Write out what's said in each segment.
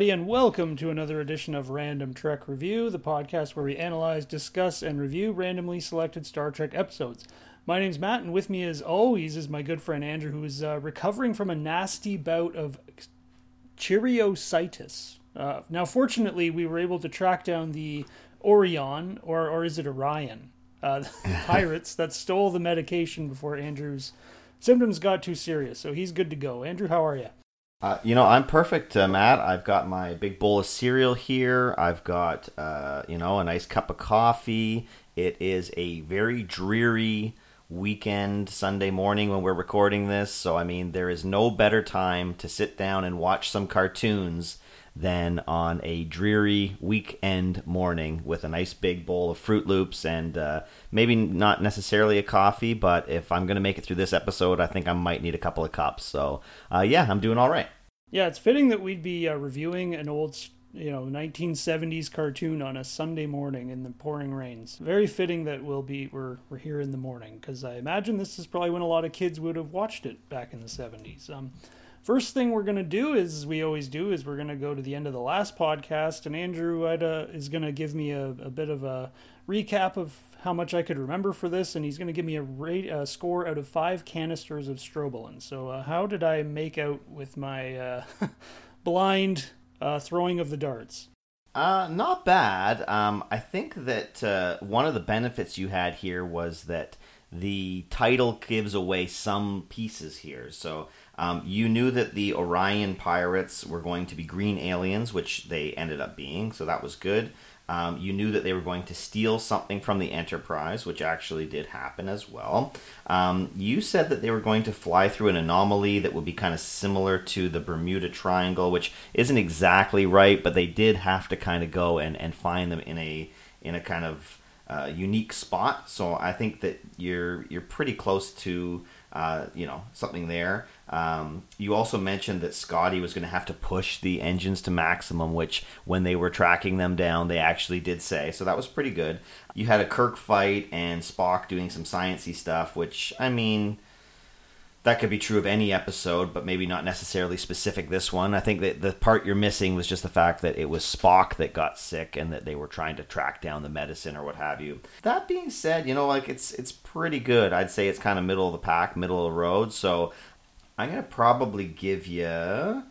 Everybody, and welcome to another edition of Random Trek Review, the podcast where we analyze, discuss, and review randomly selected Star Trek episodes. My name's Matt, and with me, as always, is my good friend Andrew, who is uh, recovering from a nasty bout of chiriositis. Uh, now, fortunately, we were able to track down the Orion, or, or is it Orion? Uh, pirates that stole the medication before Andrew's symptoms got too serious. So he's good to go. Andrew, how are you? Uh, you know, I'm perfect, uh, Matt. I've got my big bowl of cereal here. I've got, uh, you know, a nice cup of coffee. It is a very dreary weekend Sunday morning when we're recording this. So, I mean, there is no better time to sit down and watch some cartoons than on a dreary weekend morning with a nice big bowl of Froot Loops and uh, maybe not necessarily a coffee, but if I'm going to make it through this episode, I think I might need a couple of cups. So, uh, yeah, I'm doing all right. Yeah, it's fitting that we'd be uh, reviewing an old, you know, 1970s cartoon on a Sunday morning in the pouring rains. Very fitting that we'll be we're we're here in the morning because I imagine this is probably when a lot of kids would have watched it back in the 70s. Um, First thing we're going to do is, we always do, is we're going to go to the end of the last podcast, and Andrew uh, is going to give me a, a, bit of a recap of how much I could remember for this, and he's going to give me a, rate, a score out of five canisters of strobolin. So, uh, how did I make out with my uh, blind uh, throwing of the darts? Uh, not bad. Um, I think that uh, one of the benefits you had here was that the title gives away some pieces here. So um, you knew that the Orion pirates were going to be green aliens, which they ended up being, so that was good. Um, you knew that they were going to steal something from the Enterprise, which actually did happen as well. Um, you said that they were going to fly through an anomaly that would be kind of similar to the Bermuda Triangle, which isn't exactly right, but they did have to kind of go and, and find them in a in a kind of uh, unique spot. So I think that you're you're pretty close to uh, you know something there. Um, you also mentioned that Scotty was going to have to push the engines to maximum, which when they were tracking them down, they actually did say. So that was pretty good. You had a Kirk fight and Spock doing some sciency stuff, which I mean, that could be true of any episode, but maybe not necessarily specific this one. I think that the part you're missing was just the fact that it was Spock that got sick and that they were trying to track down the medicine or what have you. That being said, you know, like it's it's pretty good. I'd say it's kind of middle of the pack, middle of the road. So I'm gonna probably give you. I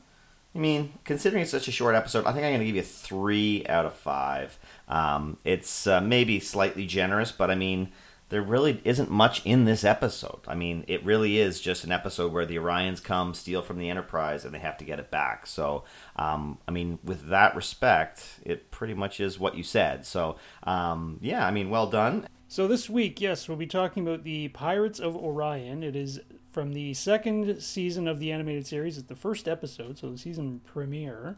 mean, considering it's such a short episode, I think I'm gonna give you three out of five. Um, it's uh, maybe slightly generous, but I mean, there really isn't much in this episode. I mean, it really is just an episode where the Orions come, steal from the Enterprise, and they have to get it back. So, um, I mean, with that respect, it pretty much is what you said. So, um, yeah, I mean, well done. So this week, yes, we'll be talking about the Pirates of Orion. It is from the second season of the animated series. It's the first episode, so the season premiere.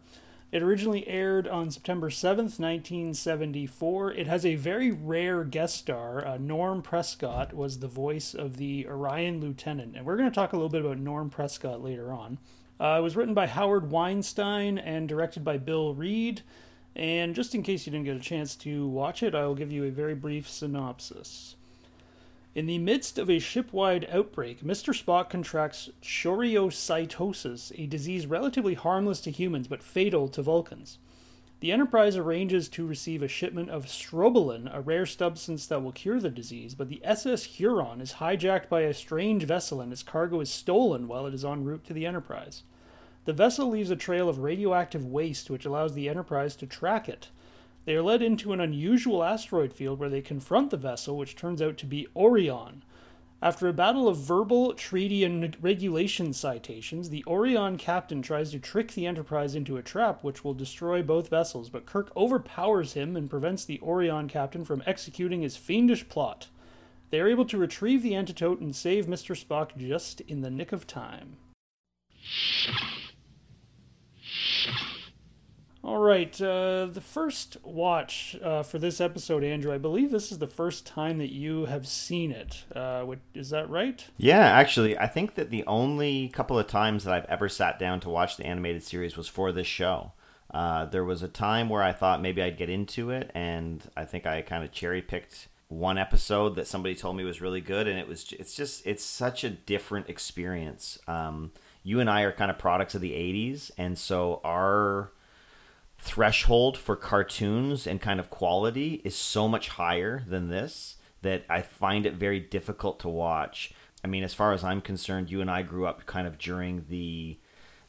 It originally aired on September 7th, 1974. It has a very rare guest star. Uh, Norm Prescott was the voice of the Orion Lieutenant, and we're going to talk a little bit about Norm Prescott later on. Uh, it was written by Howard Weinstein and directed by Bill Reed. And just in case you didn't get a chance to watch it, I will give you a very brief synopsis. In the midst of a shipwide outbreak, Mr. Spock contracts choriocytosis, a disease relatively harmless to humans but fatal to Vulcans. The Enterprise arranges to receive a shipment of strobolin, a rare substance that will cure the disease, but the SS Huron is hijacked by a strange vessel and its cargo is stolen while it is en route to the Enterprise. The vessel leaves a trail of radioactive waste which allows the Enterprise to track it. They are led into an unusual asteroid field where they confront the vessel, which turns out to be Orion. After a battle of verbal, treaty, and regulation citations, the Orion captain tries to trick the Enterprise into a trap which will destroy both vessels, but Kirk overpowers him and prevents the Orion captain from executing his fiendish plot. They are able to retrieve the antidote and save Mr. Spock just in the nick of time. All right, uh, the first watch uh, for this episode, Andrew. I believe this is the first time that you have seen it. Uh, that right? Yeah, actually, I think that the only couple of times that I've ever sat down to watch the animated series was for this show. Uh, there was a time where I thought maybe I'd get into it, and I think I kind of cherry picked one episode that somebody told me was really good, and it was. It's just it's such a different experience. Um, you and I are kind of products of the '80s, and so our threshold for cartoons and kind of quality is so much higher than this that I find it very difficult to watch. I mean, as far as I'm concerned, you and I grew up kind of during the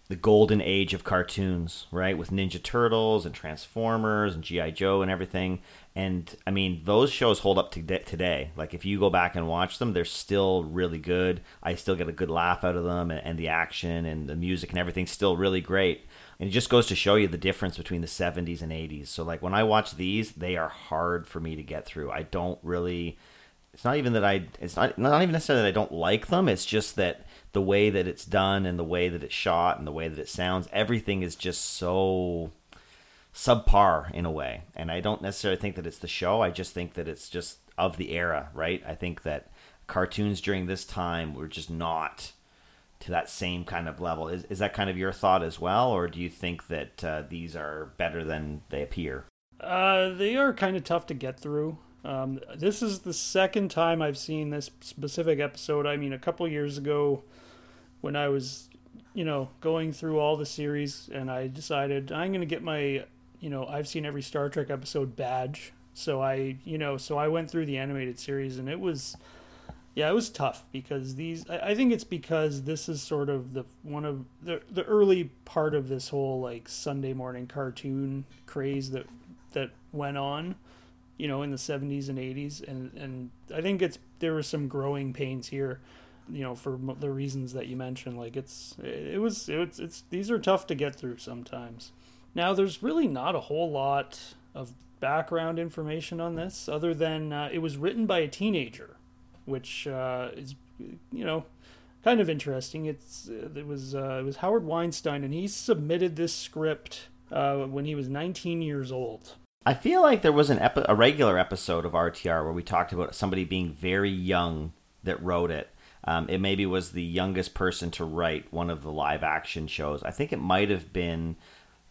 the golden age of cartoons, right? With Ninja Turtles and Transformers and GI Joe and everything. And I mean, those shows hold up to today. Like if you go back and watch them, they're still really good. I still get a good laugh out of them, and, and the action and the music and everything's still really great. And it just goes to show you the difference between the 70s and 80s. So like when I watch these, they are hard for me to get through. I don't really it's not even that I it's not not even necessarily that I don't like them. It's just that the way that it's done and the way that it's shot and the way that it sounds, everything is just so subpar in a way. And I don't necessarily think that it's the show. I just think that it's just of the era, right? I think that cartoons during this time were just not to that same kind of level. Is, is that kind of your thought as well, or do you think that uh, these are better than they appear? Uh, they are kind of tough to get through. Um, this is the second time I've seen this specific episode. I mean, a couple years ago, when I was, you know, going through all the series, and I decided I'm going to get my, you know, I've seen every Star Trek episode badge. So I, you know, so I went through the animated series, and it was yeah, it was tough because these. I, I think it's because this is sort of the one of the the early part of this whole like Sunday morning cartoon craze that that went on, you know, in the seventies and eighties, and and I think it's there were some growing pains here, you know, for the reasons that you mentioned. Like it's it was it's it's these are tough to get through sometimes. Now there's really not a whole lot of background information on this other than uh, it was written by a teenager which uh, is you know kind of interesting. It's uh, it was uh, it was Howard Weinstein, and he submitted this script uh, when he was 19 years old. I feel like there was an epi- a regular episode of RTR where we talked about somebody being very young that wrote it. Um, it maybe was the youngest person to write one of the live action shows. I think it might have been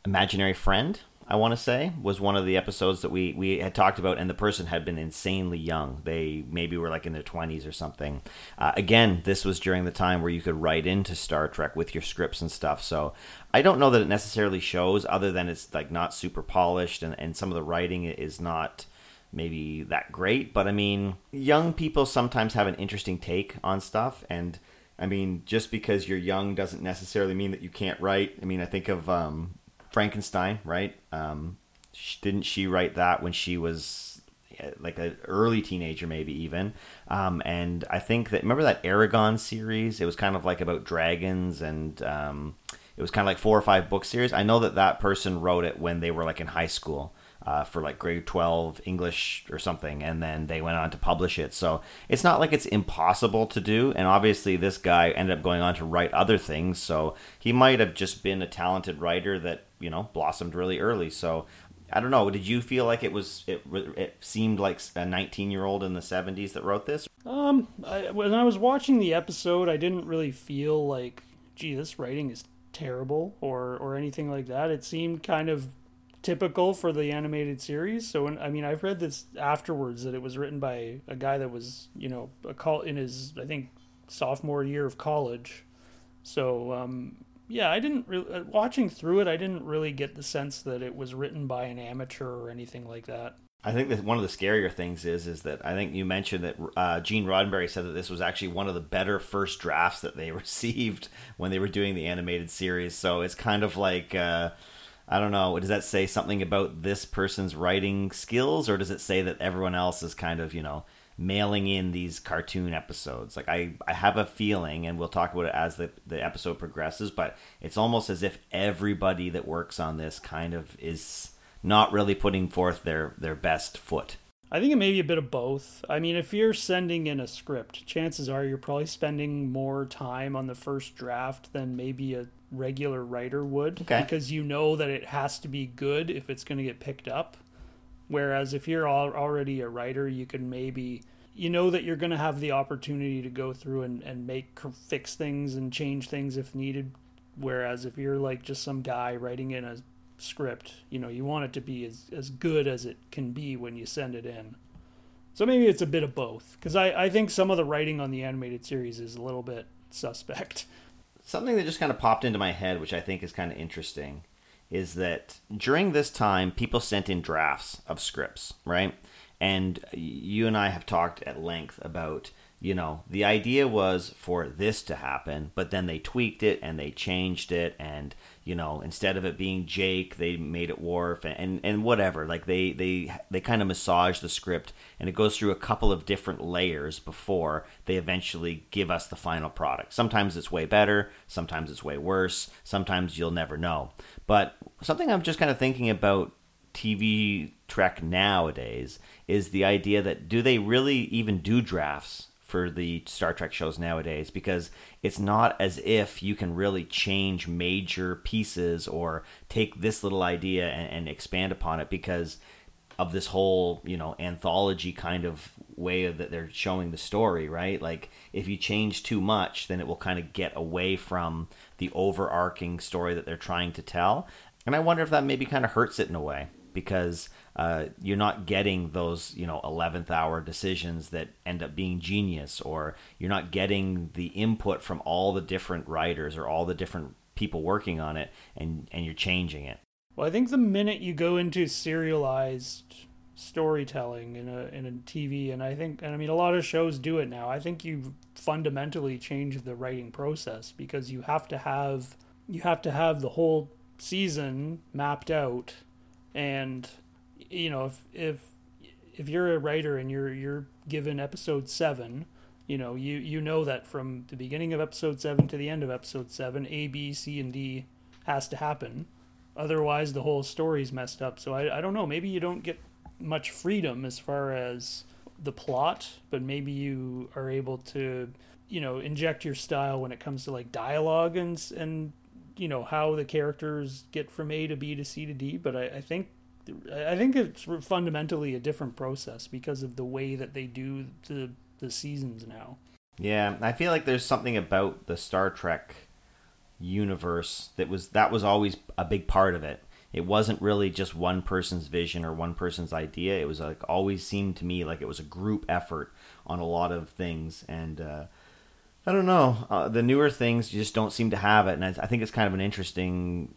Imaginary Friend I want to say, was one of the episodes that we, we had talked about, and the person had been insanely young. They maybe were like in their 20s or something. Uh, again, this was during the time where you could write into Star Trek with your scripts and stuff. So I don't know that it necessarily shows, other than it's like not super polished, and, and some of the writing is not maybe that great. But I mean, young people sometimes have an interesting take on stuff, and I mean, just because you're young doesn't necessarily mean that you can't write. I mean, I think of um, Frankenstein, right? Um, didn't she write that when she was like an early teenager, maybe even? Um, and I think that remember that Eragon series? It was kind of like about dragons, and um, it was kind of like four or five book series. I know that that person wrote it when they were like in high school uh, for like grade 12 English or something, and then they went on to publish it. So it's not like it's impossible to do. And obviously, this guy ended up going on to write other things. So he might have just been a talented writer that, you know, blossomed really early. So I don't know. Did you feel like it was, it, it seemed like a 19 year old in the 70s that wrote this? Um, I, when I was watching the episode, I didn't really feel like, gee, this writing is terrible or, or anything like that. It seemed kind of typical for the animated series. So, when, I mean, I've read this afterwards that it was written by a guy that was, you know, a call in his, I think, sophomore year of college. So, um, yeah, I didn't really uh, watching through it. I didn't really get the sense that it was written by an amateur or anything like that. I think that one of the scarier things is is that I think you mentioned that uh, Gene Roddenberry said that this was actually one of the better first drafts that they received when they were doing the animated series. So it's kind of like. Uh, I don't know. Does that say something about this person's writing skills, or does it say that everyone else is kind of, you know, mailing in these cartoon episodes? Like I, I have a feeling, and we'll talk about it as the the episode progresses, but it's almost as if everybody that works on this kind of is not really putting forth their their best foot. I think it may be a bit of both. I mean, if you're sending in a script, chances are you're probably spending more time on the first draft than maybe a regular writer would Okay. because you know that it has to be good if it's going to get picked up. Whereas if you're al- already a writer, you can maybe you know that you're going to have the opportunity to go through and, and make fix things and change things if needed. Whereas if you're like just some guy writing in a script, you know, you want it to be as, as good as it can be when you send it in. So maybe it's a bit of both. Because I, I think some of the writing on the animated series is a little bit suspect. Something that just kind of popped into my head, which I think is kind of interesting, is that during this time, people sent in drafts of scripts, right? And you and I have talked at length about, you know, the idea was for this to happen, but then they tweaked it and they changed it, and you know, instead of it being Jake, they made it Worf, and and, and whatever. Like they they they kind of massage the script, and it goes through a couple of different layers before they eventually give us the final product. Sometimes it's way better, sometimes it's way worse, sometimes you'll never know. But something I'm just kind of thinking about TV Trek nowadays is the idea that do they really even do drafts for the Star Trek shows nowadays? Because it's not as if you can really change major pieces or take this little idea and, and expand upon it because of this whole you know anthology kind of way that they're showing the story right like if you change too much then it will kind of get away from the overarching story that they're trying to tell and i wonder if that maybe kind of hurts it in a way because uh, you're not getting those you know 11th hour decisions that end up being genius or you're not getting the input from all the different writers or all the different people working on it and and you're changing it Well, I think the minute you go into serialized storytelling in a in a TV, and I think, and I mean, a lot of shows do it now. I think you've fundamentally change the writing process because you have to have you have to have the whole season mapped out, and you know if if if you're a writer and you're you're given episode seven. You know, you you know that from the beginning of episode seven to the end of episode seven, A, B, C, and D has to happen otherwise the whole story's messed up so I, I don't know maybe you don't get much freedom as far as the plot but maybe you are able to you know inject your style when it comes to like dialogue and and you know how the characters get from a to b to c to d but i, I think i think it's fundamentally a different process because of the way that they do the the seasons now Yeah, I feel like there's something about the Star Trek universe that was that was always a big part of it. It wasn't really just one person's vision or one person's idea. It was like always seemed to me like it was a group effort on a lot of things, and uh, I don't know. Uh, the newer things just don't seem to have it, and I, I think it's kind of an interesting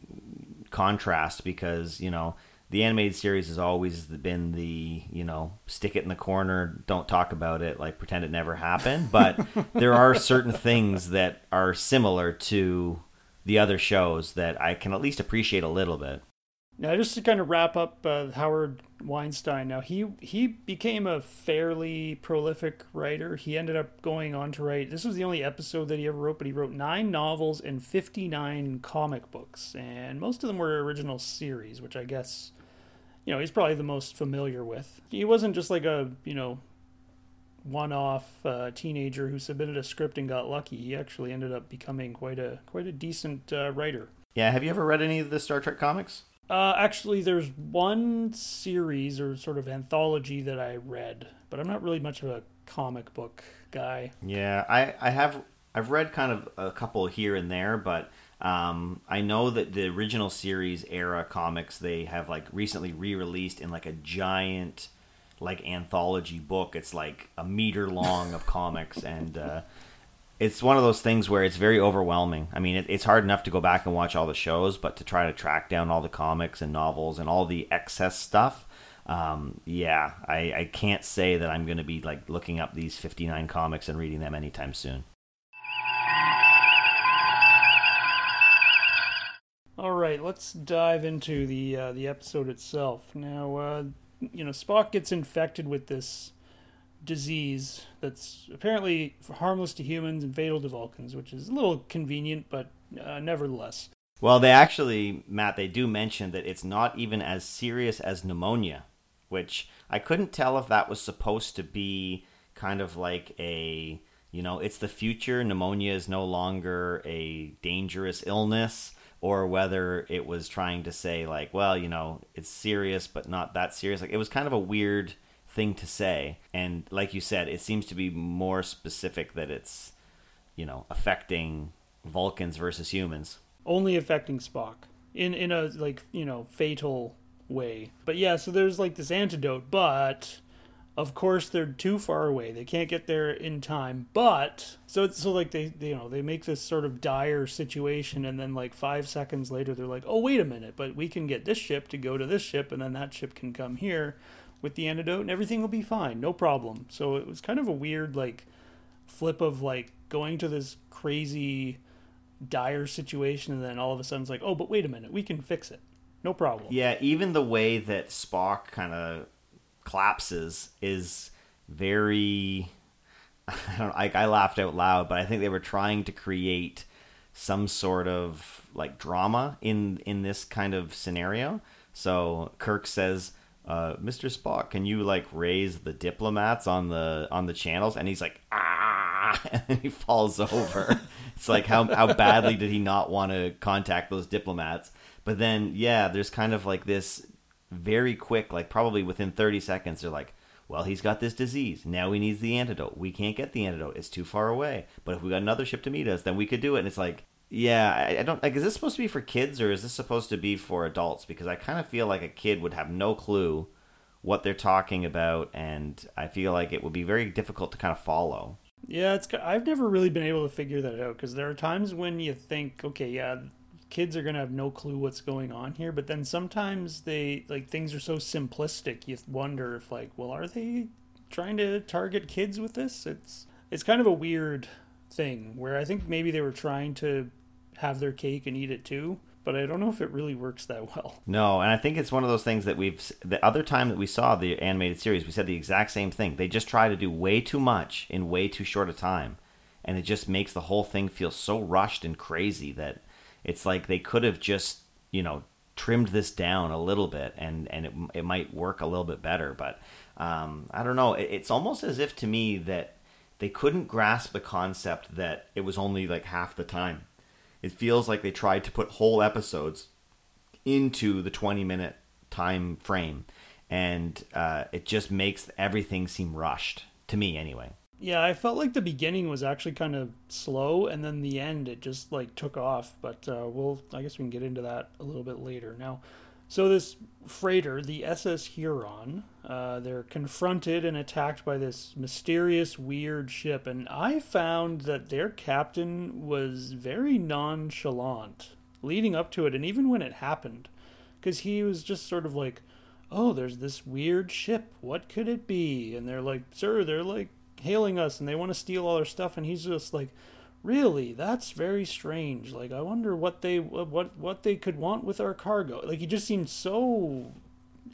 contrast because you know the animated series has always been the you know stick it in the corner don't talk about it like pretend it never happened but there are certain things that are similar to the other shows that i can at least appreciate a little bit Now, just to kind of wrap up uh, Howard Weinstein. Now, he he became a fairly prolific writer. He ended up going on to write. This was the only episode that he ever wrote, but he wrote nine novels and fifty nine comic books, and most of them were original series, which I guess, you know, he's probably the most familiar with. He wasn't just like a you know one-off uh, teenager who submitted a script and got lucky. He actually ended up becoming quite a quite a decent uh, writer. yeah have you ever read any of the star trek comics Uh, actually, there's one series or sort of anthology that I read, but I'm not really much of a comic book guy. Yeah, I, I have I've read kind of a couple here and there, but um, I know that the original series era comics they have like recently re-released in like a giant like anthology book. It's like a meter long of comics, and uh, it's one of those things where it's very overwhelming. I mean, it, it's hard enough to go back and watch all the shows, but to try to track down all the comics and novels and all the excess stuff. Um, yeah, I, I can't say that I'm going to be like looking up these 59 comics and reading them anytime soon. All right, let's dive into the uh, the episode itself. Now, uh, you know, Spock gets infected with this disease that's apparently harmless to humans and fatal to Vulcans, which is a little convenient, but uh, nevertheless. Well, they actually, Matt, they do mention that it's not even as serious as pneumonia, which I couldn't tell if that was supposed to be kind of like a you know it's the future pneumonia is no longer a dangerous illness or whether it was trying to say like well you know it's serious but not that serious like it was kind of a weird thing to say. And like you said it seems to be more specific that it's you know affecting vulcans versus humans. Only affecting spock. In in a like you know fatal way. But yeah so there's like this antidote but of course, they're too far away. They can't get there in time. But so it's so like they, they you know they make this sort of dire situation, and then like five seconds later, they're like, oh wait a minute, but we can get this ship to go to this ship, and then that ship can come here with the antidote, and everything will be fine, no problem. So it was kind of a weird like flip of like going to this crazy dire situation, and then all of a sudden it's like, oh, but wait a minute, we can fix it. No problem. Yeah, even the way that Spock kind of collapses is very I don't I, I laughed out loud, but I think they were trying to create some sort of like drama in in this kind of scenario. So Kirk says, uh, "Mr. Spock, can you like raise the diplomats on the on the channels?" And he's like, "Ah!" and he falls over. it's like how how badly did he not want to contact those diplomats? But then, yeah, there's kind of like this very quick, like probably within 30 seconds, they're like, well, he's got this disease. Now he needs the antidote. We can't get the antidote. It's too far away. But if we got another ship to meet us, then we could do it. And it's like, yeah, I, I don't like. Is this supposed to be for kids or is this supposed to be for adults? Because I kind of feel like a kid would have no clue what they're talking about, and I feel like it would be very difficult to kind of follow. Yeah, it's. I've never really been able to figure that out because there are times when you think, okay, yeah, kids are to have no clue what's going on here but then sometimes they like things are so simplistic you wonder if like well are they trying to target kids with this it's it's kind of a weird thing where i think maybe they were trying to have their cake and eat it too but I don't know if it really works that well. No, and I think it's one of those things that we've the other time that we saw the animated series, we said the exact same thing. They just try to do way too much in way too short a time, and it just makes the whole thing feel so rushed and crazy that it's like they could have just you know trimmed this down a little bit and and it, it might work a little bit better but um, i don't know it, it's almost as if to me that they couldn't grasp the concept that it was only like half the time it feels like they tried to put whole episodes into the 20 minute time frame and uh, it just makes everything seem rushed to me anyway yeah, I felt like the beginning was actually kind of slow, and then the end it just like took off. But uh, we'll, I guess, we can get into that a little bit later. Now, so this freighter, the SS Huron, uh, they're confronted and attacked by this mysterious, weird ship, and I found that their captain was very nonchalant leading up to it, and even when it happened, because he was just sort of like, "Oh, there's this weird ship. What could it be?" And they're like, "Sir, they're like." hailing us and they want to steal all our stuff and he's just like really? That's very strange. Like i wonder what they what what they could want with our cargo. Like he just seemed so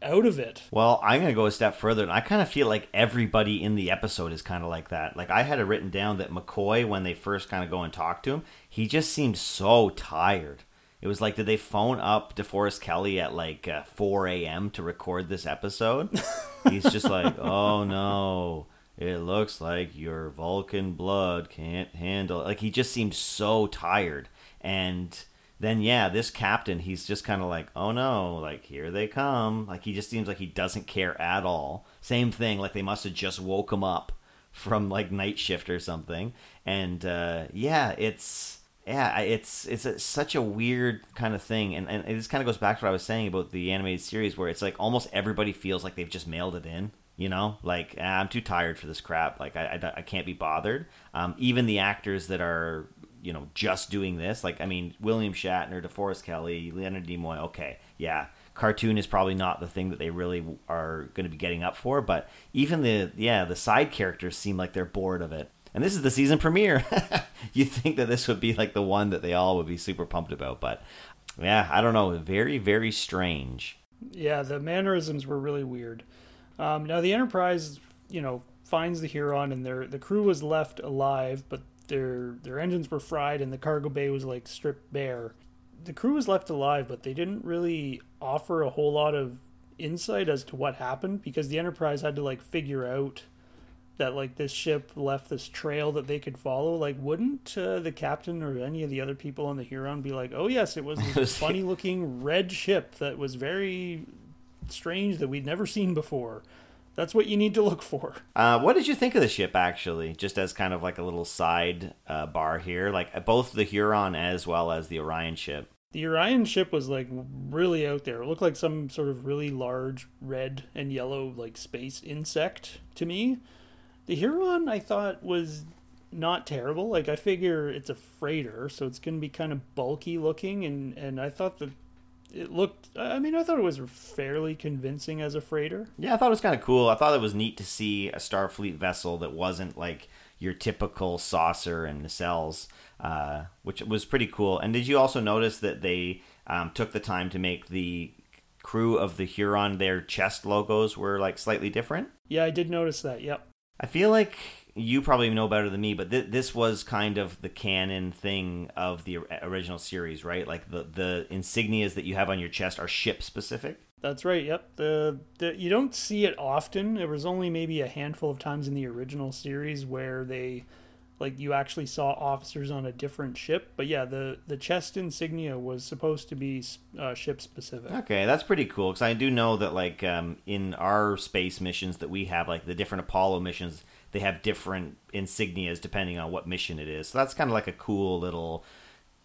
out of it. Well i'm gonna go a step further and i kind of feel like everybody in the episode is kind of like that. Like i had it written down that mccoy when they first kind of go and talk to him he just seemed so tired. It was like did they phone up deforest kelley at like uh, 4 a.m to record this episode? He's just like oh no it looks like your Vulcan blood can't handle it. Like he just seems so tired. And then yeah, this captain, he's just kind of like, oh no, like here they come. Like he just seems like he doesn't care at all. Same thing, like they must have just woke him up from like night shift or something. And uh, yeah, it's yeah, it's it's a, such a weird kind of thing, and and just kind of goes back to what I was saying about the animated series, where it's like almost everybody feels like they've just mailed it in you know? Like ah, i'm too tired for this crap. Like i, I, I can't be bothered. Um, even the actors that are you know just doing this like i mean william shatner deforest kelley leonard nimoy okay yeah. Cartoon is probably not the thing that they really are going to be getting up for but even the yeah the side characters seem like they're bored of it. And this is the season premiere. You think that this would be like the one that they all would be super pumped about but yeah i don't know. Very very strange. Yeah the mannerisms were really weird um, now the Enterprise, you know, finds the Huron, and their the crew was left alive, but their their engines were fried, and the cargo bay was like stripped bare. The crew was left alive, but they didn't really offer a whole lot of insight as to what happened because the Enterprise had to like figure out that like this ship left this trail that they could follow. Like, wouldn't uh, the captain or any of the other people on the Huron be like, "Oh yes, it was this funny looking red ship that was very strange that we'd never seen before." That's what you need to look for. Uh, what did you think of the ship, actually? Just as kind of like a little side uh, bar here, like both the Huron as well as the Orion ship. The Orion ship was like really out there. It looked like some sort of really large red and yellow like space insect to me. The Huron I thought was not terrible. Like I figure it's a freighter, so it's going to be kind of bulky looking and and I thought that it looked I mean I thought it was fairly convincing as a freighter. Yeah, I thought it was kind of cool. I thought it was neat to see a Starfleet vessel that wasn't like your typical saucer and nacelles uh, which was pretty cool. And did you also notice that they um, took the time to make the crew of the Huron their chest logos were like slightly different? Yeah, I did notice that. Yep. I feel like you probably know better than me, but th- this was kind of the canon thing of the original series, right? Like the the insignias that you have on your chest are ship specific. That's right. Yep. The, the you don't see it often. There was only maybe a handful of times in the original series where they like you actually saw officers on a different ship. But yeah, the the chest insignia was supposed to be uh, ship specific. Okay, that's pretty cool because I do know that like um, in our space missions that we have, like the different Apollo missions, they have different insignias depending on what mission it is. So that's kind of like a cool little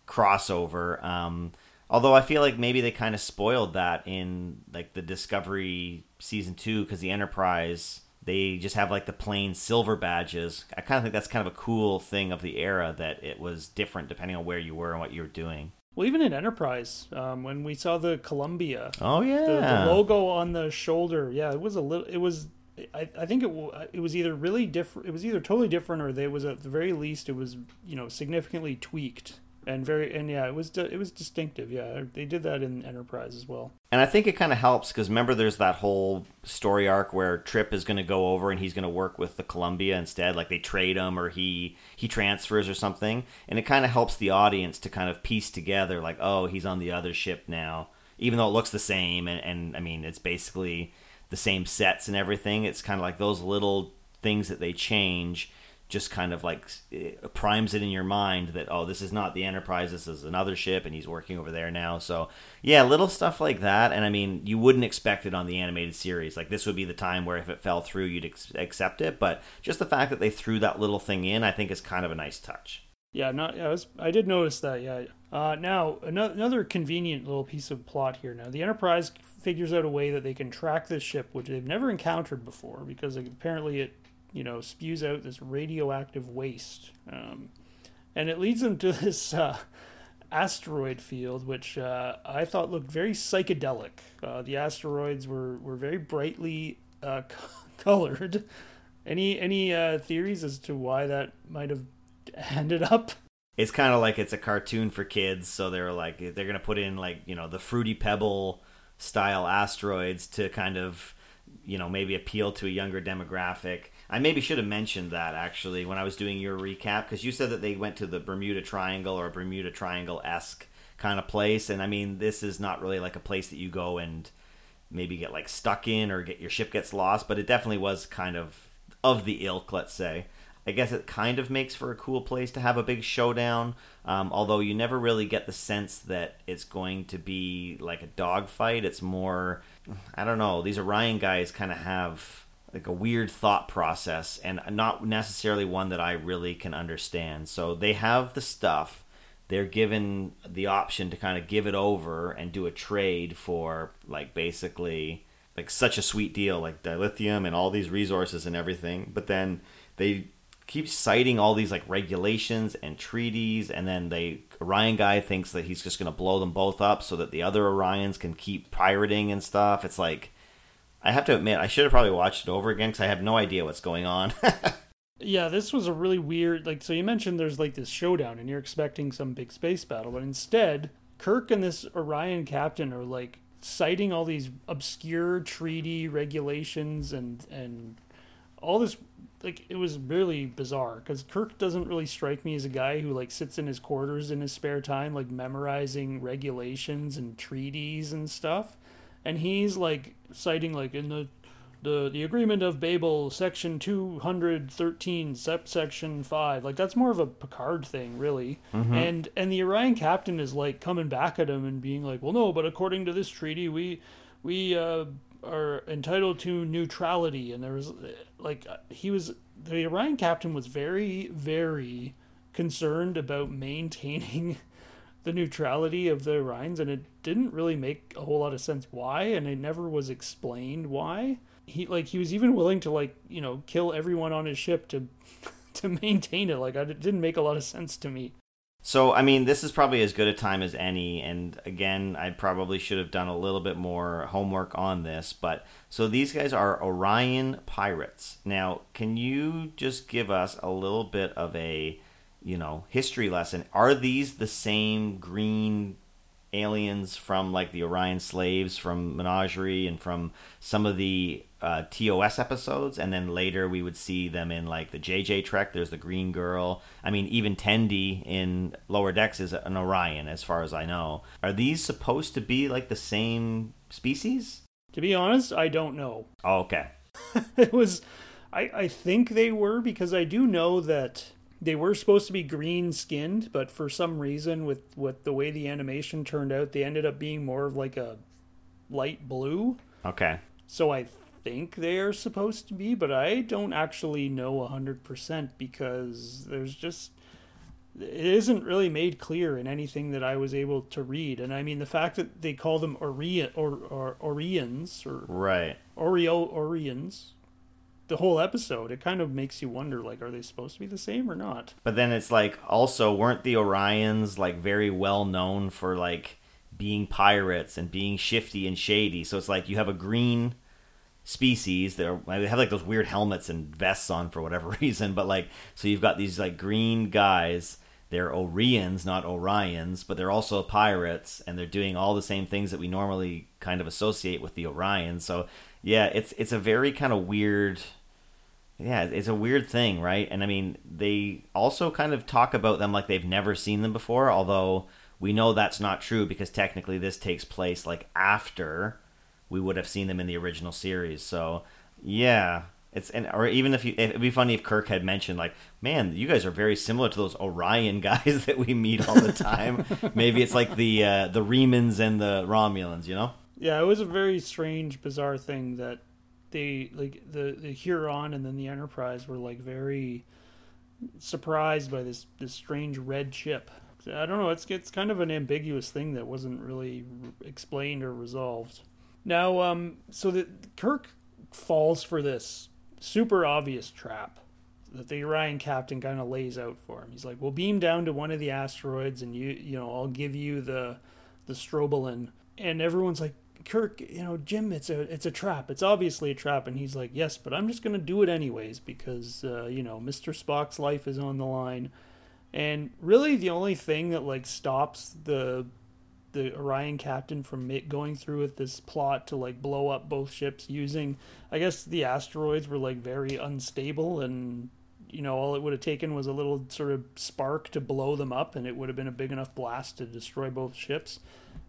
crossover. Um, although I feel like maybe they kind of spoiled that in like the Discovery season two because the Enterprise they just have like the plain silver badges. I kind of think that's kind of a cool thing of the era that it was different depending on where you were and what you were doing. Well, even in Enterprise, um, when we saw the Columbia, oh yeah, the, the, logo on the shoulder, yeah, it was a little. It was, I, I think it it was either really different. It was either totally different, or they was at the very least it was you know significantly tweaked and very and yeah, it was it was distinctive. Yeah, they did that in Enterprise as well. And I think it kind of helps because remember, there's that whole story arc where Trip is going to go over and he's going to work with the Columbia instead. Like they trade him or he he transfers or something, and it kind of helps the audience to kind of piece together like, oh, he's on the other ship now, even though it looks the same. And, and I mean, it's basically the same sets and everything. It's kind of like those little things that they change just kind of like primes it in your mind that oh this is not the enterprise this is another ship and he's working over there now. So yeah little stuff like that. And i mean you wouldn't expect it on the animated series. Like this would be the time where if it fell through you'd ex- accept it. But just the fact that they threw that little thing in i think is kind of a nice touch. Yeah not I, was, I did notice that yeah. Uh, now another, another convenient little piece of plot here. Now the enterprise figures out a way that they can track this ship which they've never encountered before because apparently it you know, spews out this radioactive waste. Um, and it leads them to this uh, asteroid field, which uh, I thought looked very psychedelic. Uh, the asteroids were, were very brightly uh, colored. Any any uh, theories as to why that might have ended up? It's kind of like it's a cartoon for kids, so they're like they're gonna put in like you know the fruity pebble style asteroids to kind of you know maybe appeal to a younger demographic I maybe should have mentioned that actually when I was doing your recap because you said that they went to the Bermuda Triangle or Bermuda Triangle esque kind of place, and I mean this is not really like a place that you go and maybe get like stuck in or get your ship gets lost, but it definitely was kind of of the ilk, let's say. I guess it kind of makes for a cool place to have a big showdown, um, although you never really get the sense that it's going to be like a dogfight. It's more, I don't know. These Orion guys kind of have like a weird thought process and not necessarily one that I really can understand. So they have the stuff. They're given the option to kind of give it over and do a trade for like basically like such a sweet deal like dilithium and all these resources and everything. But then they keep citing all these like regulations and treaties and then they Orion guy thinks that he's just going to blow them both up so that the other Orions can keep pirating and stuff. It's like I have to admit, I should have probably watched it over again because I have no idea what's going on. yeah, this was a really weird. Like, so you mentioned there's like this showdown, and you're expecting some big space battle, but instead, Kirk and this Orion captain are like citing all these obscure treaty regulations and and all this like it was really bizarre because Kirk doesn't really strike me as a guy who like sits in his quarters in his spare time like memorizing regulations and treaties and stuff and he's like citing like in the the the agreement of Babel, section two hundred thirteen, section five. Like that's more of a Picard thing, really. Mm-hmm. And and the Orion captain is like coming back at him and being like, "Well, no, but according to this treaty, we we uh, are entitled to neutrality." And there was like he was the Orion captain was very very concerned about maintaining the neutrality of the Orions, and it didn't really make a whole lot of sense why, and it never was explained why. He like he was even willing to like you know kill everyone on his ship to to maintain it. Like it didn't make a lot of sense to me. So I mean, this is probably as good a time as any. And again, I probably should have done a little bit more homework on this. But so these guys are Orion pirates. Now, can you just give us a little bit of a you know history lesson? Are these the same green aliens from like the Orion slaves from Menagerie and from some of the uh, TOS episodes, and then later we would see them in like the JJ Trek. There's the Green Girl. I mean, even Tendi in Lower Decks is an Orion, as far as I know. Are these supposed to be like the same species? To be honest, I don't know. Oh, okay. it was, I I think they were because I do know that they were supposed to be green skinned, but for some reason, with with the way the animation turned out, they ended up being more of like a light blue. Okay. So I think they are supposed to be, but I don't actually know 100% because there's just it isn't really made clear in anything that I was able to read. And I mean the fact that they call them Orion or, or Orions or right Oreo Orions the whole episode it kind of makes you wonder like are they supposed to be the same or not but then it's like also weren't the orions like very well known for like being pirates and being shifty and shady so it's like you have a green species. that are, they have like those weird helmets and vests on for whatever reason, but like so you've got these like green guys. They're Orions, not Orions, but they're also pirates, and they're doing all the same things that we normally kind of associate with the Orions. So yeah, it's it's a very kind of weird. Yeah, it's a weird thing, right? And I mean, they also kind of talk about them like they've never seen them before, although we know that's not true because technically this takes place like after we would have seen them in the original series. So yeah, it's and or even if you, it'd be funny if Kirk had mentioned like, man, you guys are very similar to those Orion guys that we meet all the time. Maybe it's like the uh, the Remans and the Romulans, you know? Yeah, it was a very strange, bizarre thing that they like the the Huron and then the Enterprise were like very surprised by this this strange red ship. I don't know. It's it's kind of an ambiguous thing that wasn't really explained or resolved. Now, um, so that Kirk falls for this super obvious trap that the Orion captain kind of lays out for him. He's like, "We'll beam down to one of the asteroids, and you, you know, I'll give you the the strobolin." And everyone's like, "Kirk, you know, Jim, it's a it's a trap. It's obviously a trap." And he's like, "Yes, but I'm just gonna do it anyways because uh, you know, Mister Spock's life is on the line." And really, the only thing that like stops the the Orion captain from going through with this plot to like blow up both ships using I guess the asteroids were like very unstable and you know all it would have taken was a little sort of spark to blow them up and it would have been a big enough blast to destroy both ships.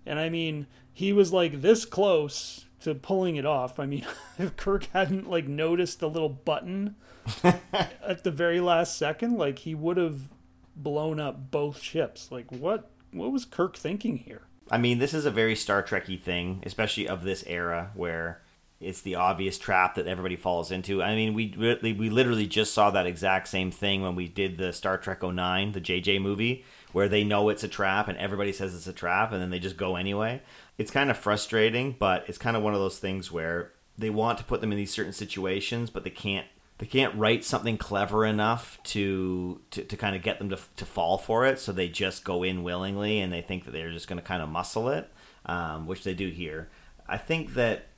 And I mean, he was like this close to pulling it off. I mean, if Kirk hadn't like noticed the little button at the very last second, like he would have blown up both ships. Like what what was Kirk thinking here? I mean, this is a very Star Trekky thing, especially of this era where it's the obvious trap that everybody falls into. I mean, we we literally just saw that exact same thing when we did the Star Trek 09, the JJ movie, where they know it's a trap and everybody says it's a trap and then they just go anyway. It's kind of frustrating, but it's kind of one of those things where they want to put them in these certain situations, but they can't they can't write something clever enough to to, to kind of get them to, to fall for it so they just go in willingly and they think that they're just going to kind of muscle it um, which they do here i think that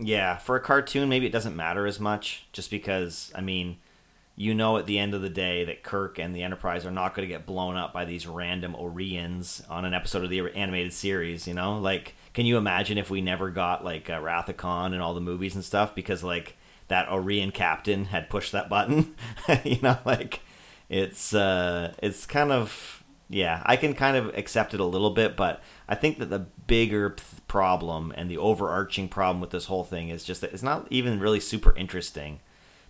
yeah for a cartoon maybe it doesn't matter as much just because i mean you know at the end of the day that kirk and the enterprise are not going to get blown up by these random orions on an episode of the animated series you know like can you imagine if we never got like uh, and all the movies and stuff because like that Orion captain had pushed that button. you know, like it's uh, it's kind of yeah, I can kind of accept it a little bit, but I think that the bigger problem and the overarching problem with this whole thing is just that it's not even really super interesting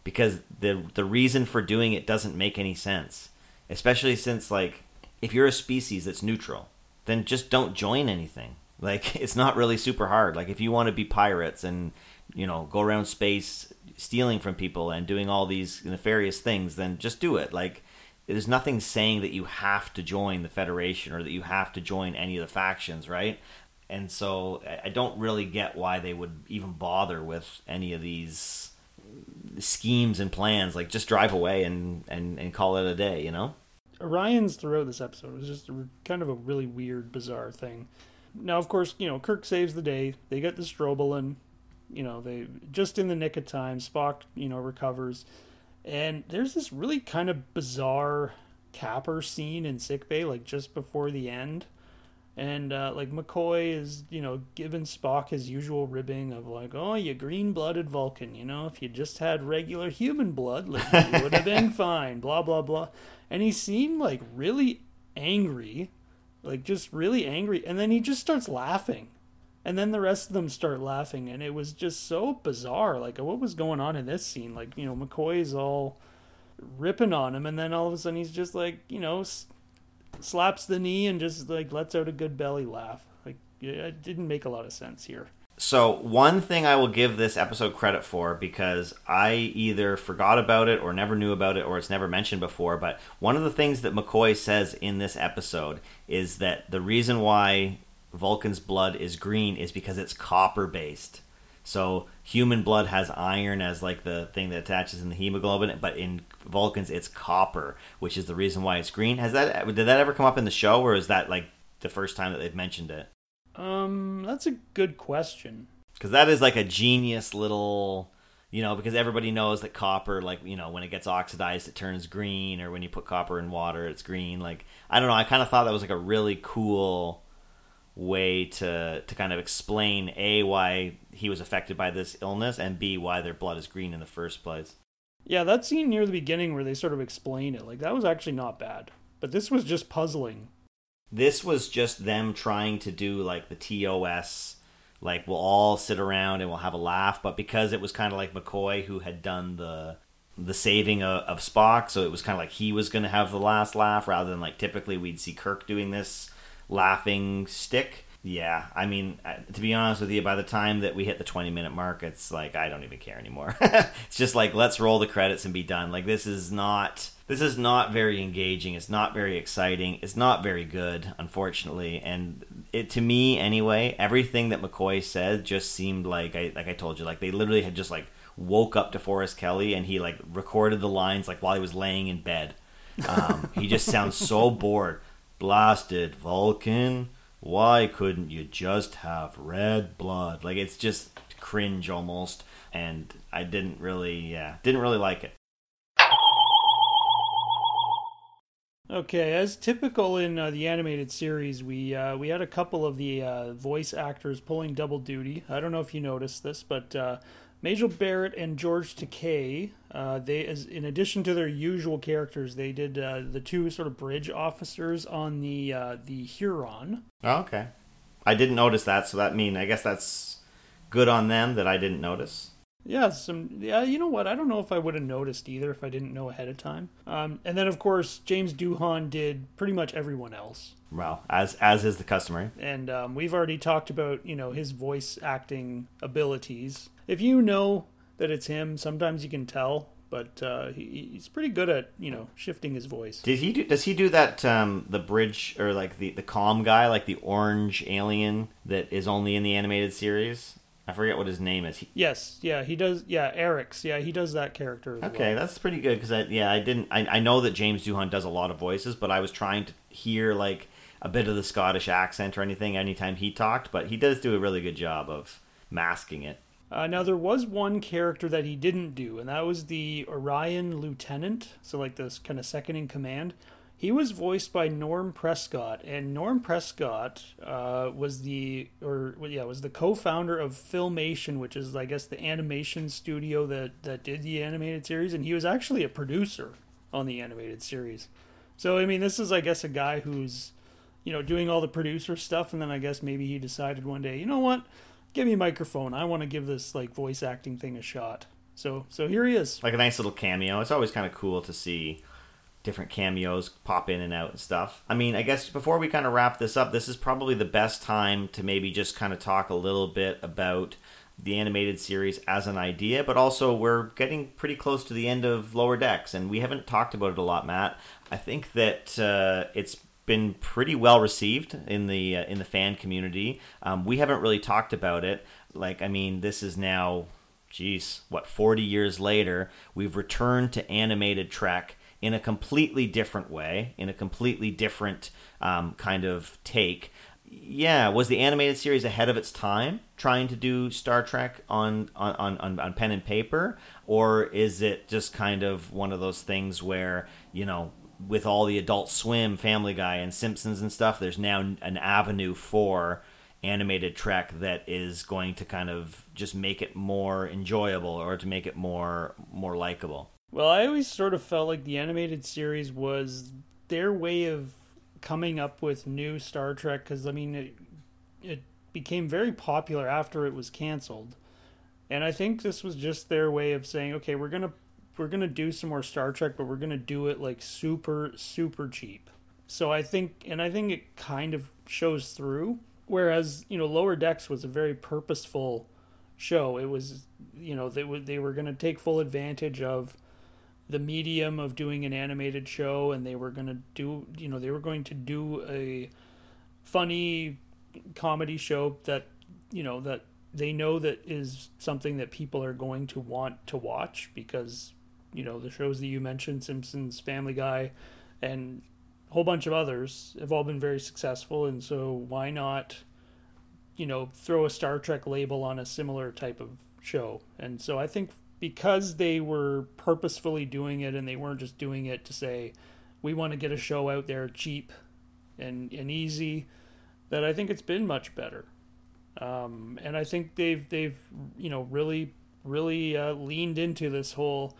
because the the reason for doing it doesn't make any sense. Especially since like if you're a species that's neutral, then just don't join anything. Like it's not really super hard. Like if you want to be pirates and you know go around space stealing from people and doing all these nefarious things, then just do it. Like there's nothing saying that you have to join the Federation or that you have to join any of the factions, right? And so I don't really get why they would even bother with any of these schemes and plans. Like just drive away and, and, and call it a day, you know? Orion's throughout this episode was just a, kind of a really weird, bizarre thing. Now, of course, you know, Kirk saves the day. They get the strobolin. You know, they just in the nick of time. Spock, you know, recovers and there's this really kind of bizarre capper scene in sickbay, like just before the end. And uh, like McCoy is, you know, giving Spock his usual ribbing of like, "Oh, you green-blooded Vulcan, you know, if you just had regular human blood, like, you would have been fine." Blah blah blah. And he seemed like really angry, like just really angry, and then he just starts laughing and then the rest of them start laughing and it was just so bizarre like what was going on in this scene like you know mccoy's all ripping on him and then all of a sudden he's just like you know slaps the knee and just like lets out a good belly laugh like it didn't make a lot of sense here so one thing I will give this episode credit for because I either forgot about it or never knew about it or it's never mentioned before, but one of the things that McCoy says in this episode is that the reason why Vulcan's blood is green is because it's copper based. So human blood has iron as like the thing that attaches in the hemoglobin, but in Vulcans it's copper, which is the reason why it's green. Has that did that ever come up in the show, or is that like the first time that they've mentioned it? Um, that's a good question. Because that is like a genius little, you know, because everybody knows that copper, like you know, when it gets oxidized, it turns green, or when you put copper in water, it's green. Like I don't know, I kind of thought that was like a really cool way to to kind of explain a why he was affected by this illness and b why their blood is green in the first place. Yeah, that scene near the beginning where they sort of explain it, like that was actually not bad. But this was just puzzling. This was just them trying to do like the TOS like we'll all sit around and we'll have a laugh, but because it was kind of like McCoy who had done the the saving of, of Spock, so it was kind of like he was going to have the last laugh rather than like typically we'd see Kirk doing this laughing stick. Yeah, I mean, uh, to be honest with you, by the time that we hit the 20 minute mark, it's like I don't even care anymore. it's just like let's roll the credits and be done. Like this is not this is not very engaging. It's not very exciting. It's not very good, unfortunately. And it to me anyway, everything that McCoy said just seemed like I like I told you, like they literally had just like woke up to Forrest Kelley and he like recorded the lines like while he was laying in bed. Um, he just sounds so bored. Blasted Vulcan, why couldn't you just have red blood? Like it's just cringe almost, and I didn't really, yeah, didn't really like it. Okay, as typical in uh, the animated series, we uh, we had a couple of the uh, voice actors pulling double duty. I don't know if you noticed this, but Majel Barrett and George Takei, uh, they as in addition to their usual characters, they did uh, the two sort of bridge officers on the uh, the Huron. Oh, okay, I didn't notice that, so that mean I guess that's good on them that I didn't notice. Yeah, some yeah. You know what? I don't know if I would have noticed either if I didn't know ahead of time. Um, and then of course James Doohan did pretty much everyone else. Well, as as is the customary. And um, we've already talked about you know his voice acting abilities. If you know that it's him, sometimes you can tell. But uh, he, he's pretty good at you know shifting his voice. Did he do? Does he do that? Um, the bridge or like the the calm guy, like the orange alien that is only in the animated series. I forget what his name is. He, Yes, yeah, he does. Yeah, Arex. Yeah, he does that character. Okay, well. that's pretty good because I yeah I didn't I, I know that James Doohan does a lot of voices, but I was trying to hear like a bit of the Scottish accent or anything anytime he talked, but he does do a really good job of masking it. Uh, now there was one character that he didn't do, and that was the Orion Lieutenant. So like this kind of second in command. He was voiced by Norm Prescott, and Norm Prescott uh, was the or well, yeah was the co-founder of Filmation, which is I guess the animation studio that that did the animated series, and he was actually a producer on the animated series. So I mean, this is I guess a guy who's, you know, doing all the producer stuff, and then I guess maybe he decided one day, you know what, give me a microphone. I want to give this like voice acting thing a shot. So so here he is. Like a nice little cameo. It's always kind of cool to see different cameos pop in and out and stuff. I mean, I guess before we kind of wrap this up, this is probably the best time to maybe just kind of talk a little bit about the animated series as an idea, but also we're getting pretty close to the end of Lower Decks, and we haven't talked about it a lot, Matt. I think that uh, it's been pretty well received in the uh, in the fan community. Um, we haven't really talked about it. Like, I mean, this is now, geez, what forty years later, we've returned to animated Trek in a completely different way, in a completely different um, kind of take. Yeah, was the animated series ahead of its time, trying to do Star Trek on on, on, on pen and paper, or is it just kind of one of those things where you know with all the Adult Swim, Family Guy, and Simpsons and stuff, there's now an avenue for animated Trek that is going to kind of just make it more enjoyable or to make it more more likable. Well, I always sort of felt like the animated series was their way of coming up with new Star Trek because I mean it, it became very popular after it was canceled, and I think this was just their way of saying, okay, we're gonna we're gonna do some more Star Trek, but we're gonna do it like super super cheap. So I think, and I think it kind of shows through. Whereas you know, Lower Decks was a very purposeful show. It was you know they were they were to take full advantage of the medium of doing an animated show and they were going to do you know they were going to do a funny comedy show that you know that they know that is something that people are going to want to watch because you know the shows that you mentioned simpsons family guy and a whole bunch of others have all been very successful and so why not you know throw a star trek label on a similar type of show? And so i think because they were purposefully doing it and they weren't just doing it to say we want to get a show out there cheap and and easy that I think it's been much better. Um, and I think they've they've you know really really uh, leaned into this whole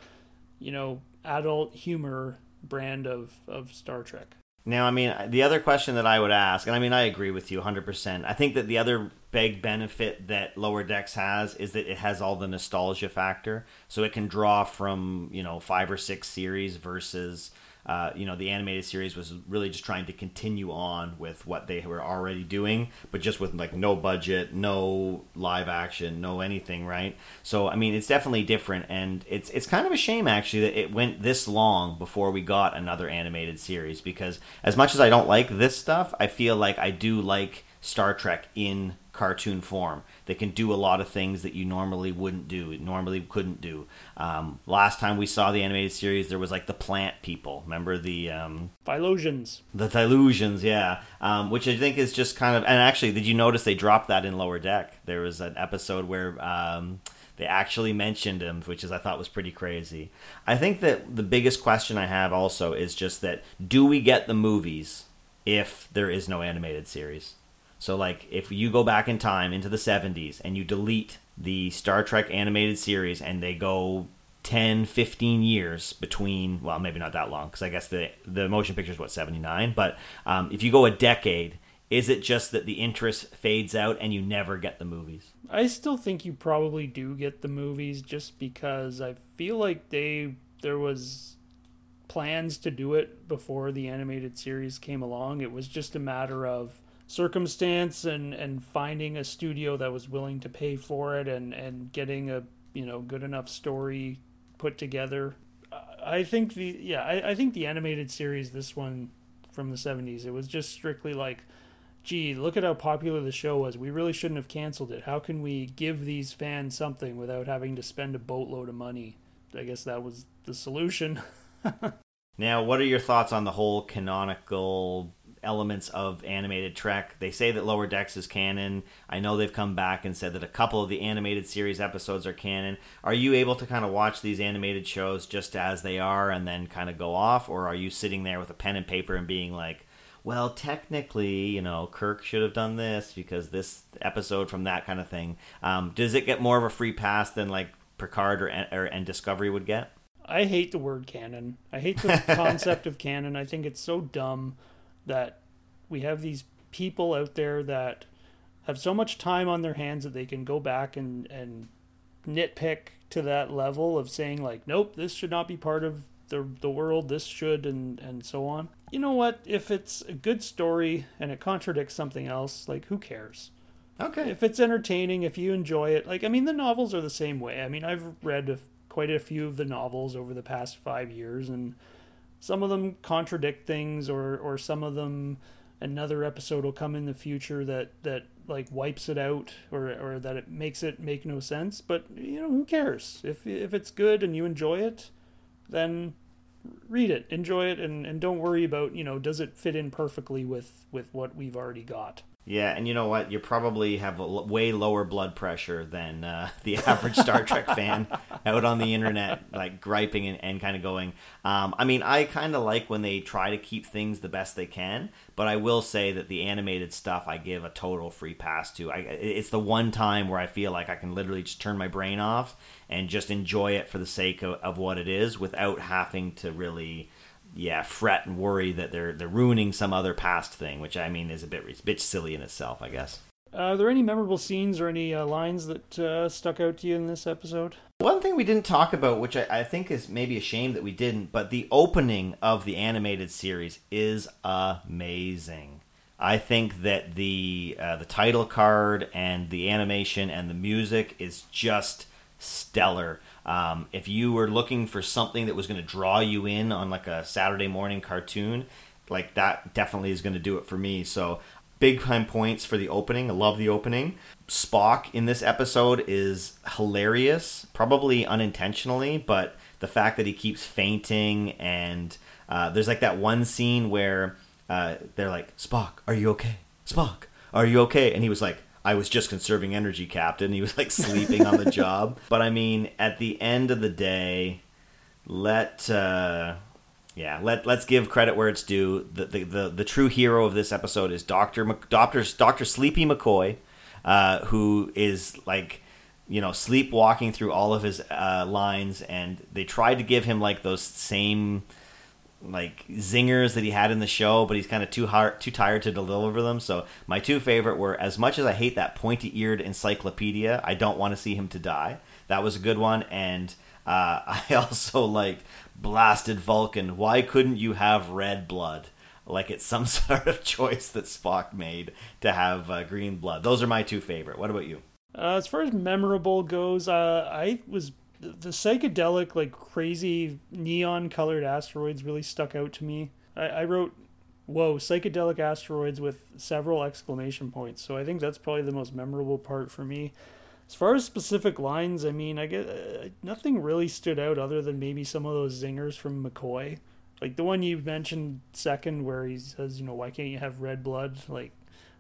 you know adult humor brand of of Star Trek. Now, I mean, the other question that I would ask, and I mean, I agree with you 100%. I think that the other big benefit that Lower Decks has is that it has all the nostalgia factor. So it can draw from, you know, five or six series versus uh, you know, the animated series was really just trying to continue on with what they were already doing, but just with like no budget, no live action, no anything, right? So I mean, it's definitely different, and it's it's kind of a shame actually that it went this long before we got another animated series because as much as I don't like this stuff, I feel like I do like Star Trek in cartoon form. They can do a lot of things that you normally wouldn't do, normally couldn't do. Um, last time we saw the animated series, there was like the plant people. Remember the um? The Phylosians, yeah. Um, which I think is just kind of. And actually, did you notice they dropped that in Lower Deck? There was an episode where. Um, they actually mentioned him, which is I thought was pretty crazy. I think that the biggest question I have also is just that do we get the movies if there is no animated series? So like if you go back in time into the 70s and you delete the Star Trek animated series and they go 10 15 years between well maybe not that long because i guess the the motion picture is what 79 but um, if you go a decade is it just that the interest fades out and you never get the movies? I still think you probably do get the movies just because i feel like they there was plans to do it before the animated series came along. It was just a matter of circumstance and and finding a studio that was willing to pay for it and and getting a you know good enough story put together. I think the yeah I, I think the animated series this one from the 70s it was just strictly like gee look at how popular the show was. We really shouldn't have canceled it. How can we give these fans something without having to spend a boatload of money? I guess that was the solution. Now what are your thoughts on the whole canonical elements of animated Trek. They say that Lower Decks is canon. I know they've come back and said that a couple of the animated series episodes are canon. Are you able to kind of watch these animated shows just as they are and then kind of go off, or are you sitting there with a pen and paper and being like, well, technically, you know, Kirk should have done this because this episode from that kind of thing. Um, does it get more of a free pass than like Picard or, or and Discovery would get? I hate the word canon. I hate the concept of canon. I think it's so dumb that we have these people out there that have so much time on their hands that they can go back and, and nitpick to that level of saying like, nope, this should not be part of the the world, this should and and so on. You know what? If it's a good story and it contradicts something else, like who cares? Okay. If it's entertaining, if you enjoy it, like I mean, the novels are the same way. I mean, I've read a, quite a few of the novels over the past five years, and some of them contradict things, or or some of them another episode will come in the future that that like wipes it out or or that it makes it make no sense. But you know who cares? If if it's good and you enjoy it then read it enjoy it and and don't worry about you know does it fit in perfectly with with what we've already got Yeah, and you know what? You probably have a l- way lower blood pressure than uh, the average Star Trek fan out on the internet, like griping and, and kind of going. Um, I mean, I kind of like when they try to keep things the best they can, but I will say that the animated stuff I give a total free pass to. I, it's the one time where I feel like I can literally just turn my brain off and just enjoy it for the sake of, of what it is without having to really yeah, fret and worry that they're they're ruining some other past thing, which I mean is a bit a bit silly in itself, I guess. are there any memorable scenes or any uh, lines that uh, stuck out to you in this episode One thing we didn't talk about, which I, I think is maybe a shame that we didn't, but the opening of the animated series is amazing. I think that the uh, the title card and the animation and the music is just stellar. Um, if you were looking for something that was going to draw you in on like a Saturday morning cartoon, like that definitely is going to do it for me. So big time points for the opening. I love the opening. Spock in this episode is hilarious, probably unintentionally, but the fact that he keeps fainting and uh, there's like that one scene where uh, they're like, Spock, are you okay? Spock, are you okay? And he was like, I was just conserving energy, Captain. He was like sleeping on the job. But I mean, at the end of the day, let uh, yeah, let let's give credit where it's due. The the, the, the true hero of this episode is Doctor Mc, Doctor Doctor Sleepy McCoy, uh, who is like you know sleepwalking through all of his uh, lines, and they tried to give him like those same like zingers that he had in the show, but he's kind of too hard, too tired to deliver them. So my two favorite were as much as I hate that pointy-eared encyclopedia, I don't want to see him to die. That was a good one, and uh, I also liked blasted Vulcan. Why couldn't you have red blood? Like it's some sort of choice that Spock made to have uh, green blood. Those are my two favorite. What about you? Uh, as far as memorable goes, uh, I was the psychedelic, like crazy neon colored asteroids really stuck out to me. I, I wrote, "Whoa, psychedelic asteroids" with several exclamation points. So I think that's probably the most memorable part for me. As far as specific lines, I mean, I get uh, nothing really stood out other than maybe some of those zingers from McCoy, like the one you mentioned second, where he says, "You know, why can't you have red blood?" Like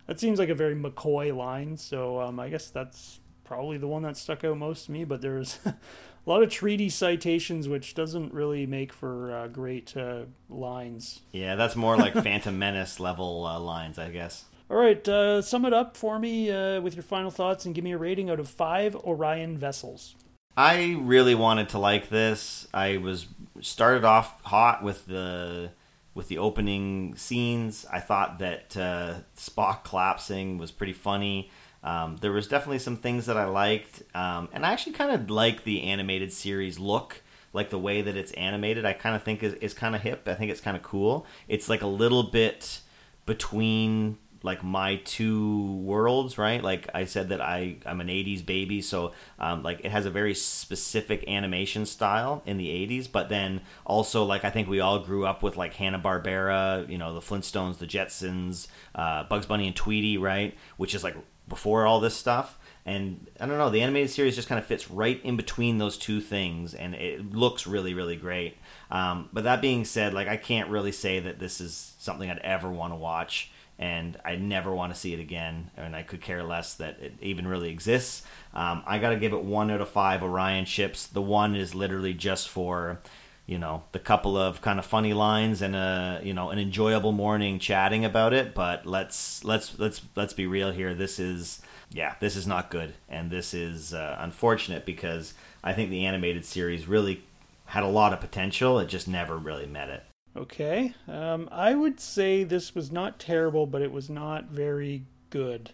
that seems like a very McCoy line. So um, I guess that's probably the one that stuck out most to me. But there's a lot of treaty citations, which doesn't really make for uh, great uh, lines. Yeah, that's more like Phantom Menace level uh, lines, I guess. All right, uh, sum it up for me uh, with your final thoughts and give me a rating out of five Orion vessels. I really wanted to like this. I was started off hot with the with the opening scenes. I thought that uh, Spock collapsing was pretty funny. Um, there was definitely some things that I liked, um, and I actually kind of like the animated series look, like the way that it's animated. I kind of think is, is kind of hip. I think it's kind of cool. It's like a little bit between like my two worlds, right? Like I said that I I'm an '80s baby, so um, like it has a very specific animation style in the '80s, but then also like I think we all grew up with like Hanna Barbera, you know, the Flintstones, the Jetsons, uh, Bugs Bunny and Tweety, right? Which is like before all this stuff. And I don't know, the animated series just kind of fits right in between those two things, and it looks really, really great. Um, but that being said, like I can't really say that this is something I'd ever want to watch and I never want to see it again, and I could care less that it even really exists. Um, I got to give it one out of five Orion ships. The one is literally just for, you know, the couple of kind of funny lines and a you know an enjoyable morning chatting about it. But let's let's let's let's be real here. This is yeah, this is not good, and this is uh, unfortunate because I think the animated series really had a lot of potential. It just never really met it. Okay. Um, I would say this was not terrible, but it was not very good.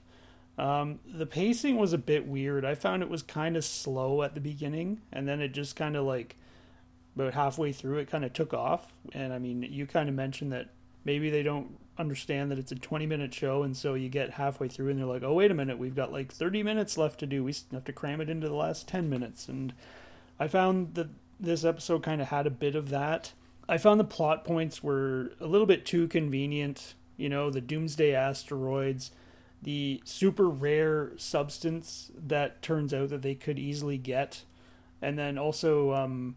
Um, the pacing was a bit weird. I found it was kind of slow at the beginning, and then it just kind of like about halfway through it kind of took off. And I mean, you kind of mentioned that maybe they don't understand that it's a 20 minute show, and so you get halfway through and they're like, oh, wait a minute, we've got like 30 minutes left to do. We have to cram it into the last 10 minutes. And I found that this episode kind of had a bit of that. I found the plot points were a little bit too convenient. You know, the doomsday asteroids, the super rare substance that turns out that they could easily get, and then also um,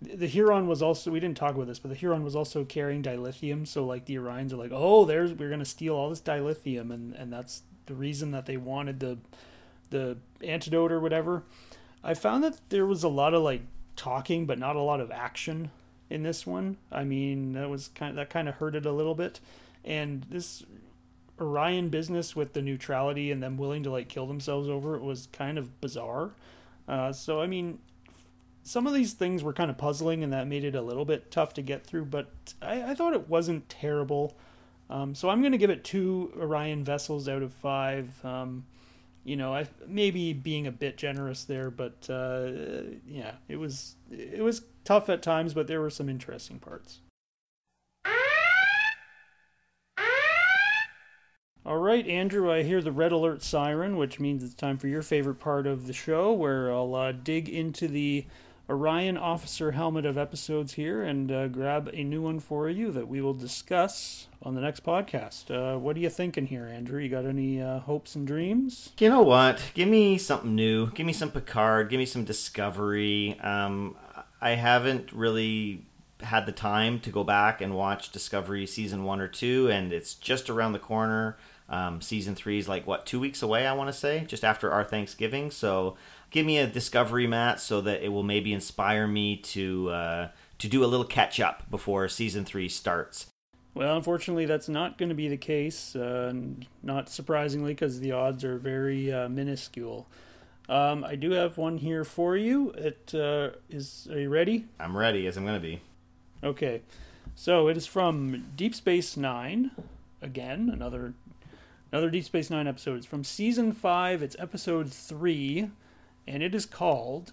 the Huron was also we didn't talk about this, but the Huron was also carrying dilithium. So like the Orions are like, oh, there's we're gonna steal all this dilithium, and and that's the reason that they wanted the the antidote or whatever. I found that there was a lot of like talking, but not a lot of action in this one. I mean, that was kind of, that kind of hurt it a little bit. And this Orion business with the neutrality and them willing to like kill themselves over it was kind of bizarre. Uh, so I mean, some of these things were kind of puzzling, and that made it a little bit tough to get through. But I, I thought it wasn't terrible. Um, so I'm going to give it two Orion vessels out of five. Um, you know, I maybe being a bit generous there, but uh, yeah, it was it was tough at times, but there were some interesting parts. All right, Andrew, I hear the red alert siren, which means it's time for your favorite part of the show, where I'll uh, dig into the Orion Officer Helmet of episodes here and uh, grab a new one for you that we will discuss on the next podcast. Uh, what are you thinking here, Andrew? You got any uh, hopes and dreams? You know what? Give me something new. Give me some Picard. Give me some Discovery. Um, I haven't really had the time to go back and watch Discovery season one or two, and it's just around the corner. Um, season three is like what two weeks away, I want to say, just after our Thanksgiving. So give me a discovery Matt so that it will maybe inspire me to uh, to do a little catch up before season three starts. Well, unfortunately, that's not going to be the case. Uh, not surprisingly, because the odds are very uh, minuscule. Um, I do have one here for you. It uh, is. Are you ready? I'm ready, as I'm going to be. Okay, so it is from Deep Space Nine. Again, another another Deep Space Nine episode. It's from season five. It's episode three and it is called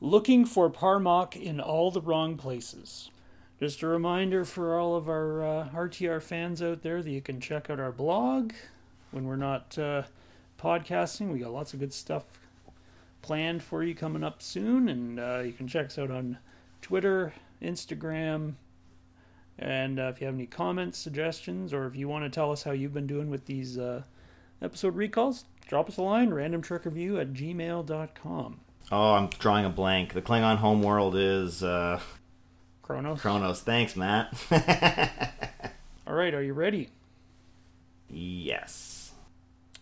Looking for par'Mach in All the Wrong Places. Just a reminder for all of our uh, RTR fans out there that you can check out our blog when we're not uh, podcasting. We got lots of good stuff planned for you coming up soon, and uh, you can check us out on Twitter, Instagram, and uh, if you have any comments, suggestions, or if you want to tell us how you've been doing with these uh, episode recalls, drop us a line, randomtrekreview at gmail.com. Oh, I'm drawing a blank. The Klingon homeworld is uh Kronos. Kronos. Thanks, Matt. All right, are you ready? Yes.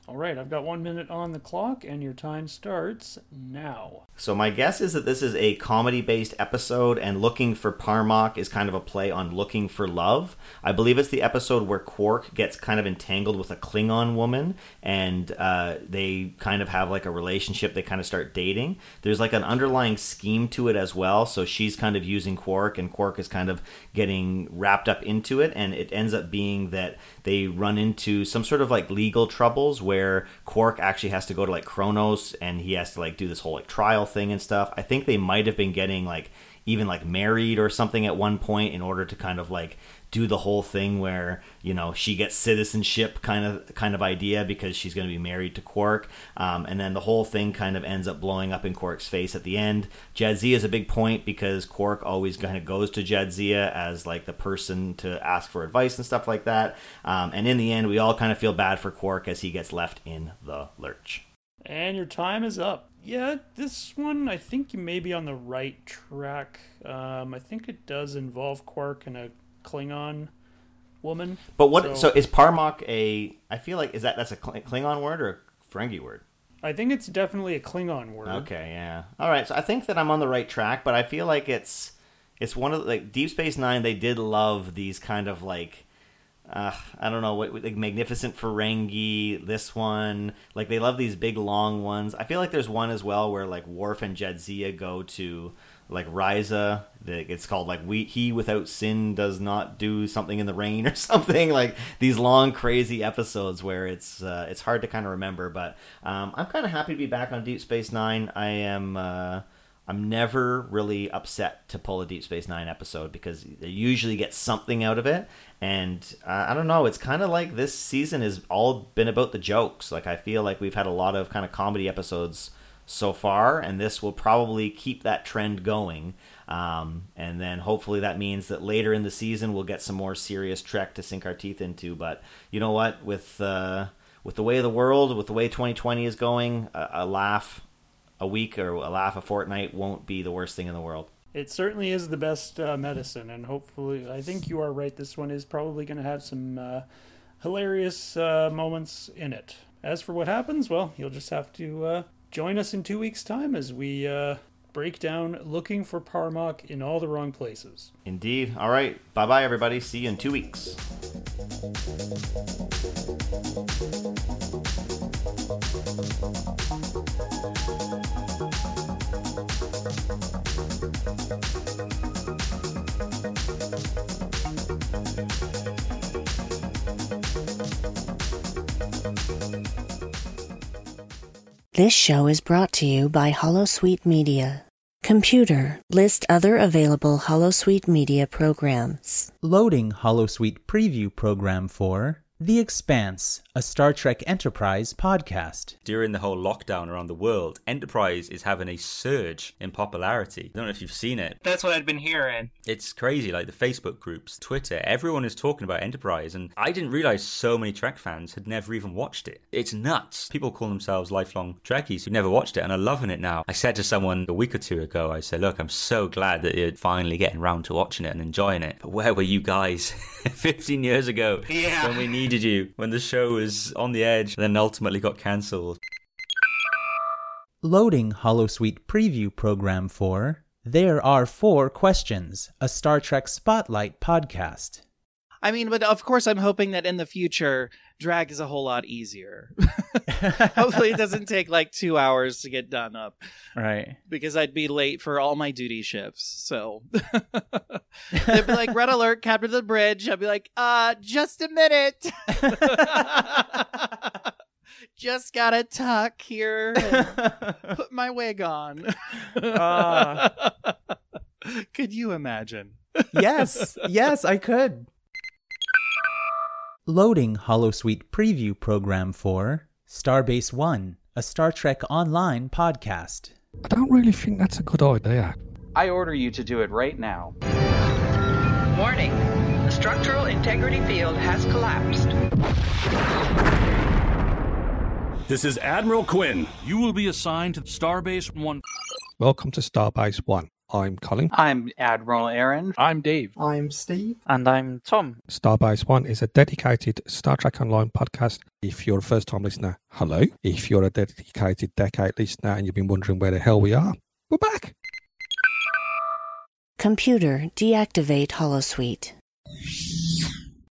All right, I've got one minute on the clock, and your time starts now. So, my guess is that this is a comedy based episode, and Looking for par'Mach is kind of a play on Looking for Love. I believe it's the episode where Quark gets kind of entangled with a Klingon woman, and uh, they kind of have like a relationship. They kind of start dating. There's like an underlying scheme to it as well. So, she's kind of using Quark, and Quark is kind of getting wrapped up into it, and it ends up being that they run into some sort of like legal troubles where Quark actually has to go to like Kronos and he has to like do this whole like trial thing and stuff. I think they might have been getting like even like married or something at one point in order to kind of like do the whole thing where you know she gets citizenship kind of kind of idea because she's going to be married to Quark, um, and then the whole thing kind of ends up blowing up in Quark's face at the end. Jadzia is a big point because Quark always kind of goes to Jadzia as like the person to ask for advice and stuff like that. Um, and in the end, we all kind of feel bad for Quark as he gets left in the lurch. And your time is up. Yeah, this one I think you may be on the right track. Um, I think it does involve Quark and a Klingon woman. But what? So, so, is par'Mach a? I feel like is that that's a Klingon word or a Ferengi word? I think it's definitely a Klingon word. Okay, yeah. All right, so I think that I'm on the right track, but I feel like it's it's one of the, like Deep Space Nine. They did love these kind of like. Uh, I don't know what like magnificent Ferengi. This one, like they love these big long ones. I feel like there's one as well where like Worf and Jadzia go to like that It's called like we he without sin does not do something in the rain or something like these long crazy episodes where it's uh, it's hard to kind of remember. But um, I'm kind of happy to be back on Deep Space Nine. I am. Uh, I'm never really upset to pull a Deep Space Nine episode because they usually get something out of it. And uh, I don't know, it's kind of like this season has all been about the jokes. Like I feel like we've had a lot of kind of comedy episodes so far, and this will probably keep that trend going. Um, and then hopefully that means that later in the season we'll get some more serious Trek to sink our teeth into. But you know what, with uh, with the way of the world, with the way 2020 is going, a, a laugh a week or a laugh a fortnight won't be the worst thing in the world. It certainly is the best uh, medicine, and hopefully, I think you are right. This one is probably going to have some uh, hilarious uh, moments in it. As for what happens, well, you'll just have to uh, join us in two weeks' time as we uh, break down looking for par'Mach in all the wrong places. Indeed. All right. Bye bye, everybody. See you in two weeks. This show is brought to you by Holosuite Media. Computer, list other available Holosuite Media programs. Loading Holosuite preview program for The Expanse, a Star Trek Enterprise podcast. During the whole lockdown around the world, Enterprise is having a surge in popularity. I don't know if you've seen it. That's what I'd been hearing. It's crazy, like the Facebook groups, Twitter, everyone is talking about Enterprise, and I didn't realize so many Trek fans had never even watched it. It's nuts. People call themselves lifelong Trekkies who never watched it and are loving it now. I said to someone a week or two ago, I said, Look, I'm so glad that you're finally getting around to watching it and enjoying it. But where were you guys 15 years ago Yeah. when we needed you, when the show was on the edge, then ultimately got cancelled? Loading Holosuite preview program for There Are Four Questions, a Star Trek Spotlight podcast. I mean, but of course, I'm hoping that in the future, drag is a whole lot easier. Hopefully, it doesn't take like two hours to get done up Right. because I'd be late for all my duty shifts. So they'd be like, "Red alert, captain of the bridge." I'd be like, "Uh, just a minute." just gotta tuck here and put my wig on. Ah. Could you imagine? yes, yes, I could. Loading Holosuite preview program for Starbase One, a Star Trek Online podcast. I don't really think that's a good idea. I order you to do it right now. Warning. The structural integrity field has collapsed. This is Admiral Quinn. You will be assigned to Starbase 1. Welcome to Starbase One. I'm Colin. I'm Admiral Aaron. I'm Dave. I'm Steve. And I'm Tom. Starbase One is a dedicated Star Trek Online podcast. If you're a first time listener, hello. If you're a dedicated decade listener and you've been wondering where the hell we are, we're back. Computer, deactivate Holosuite.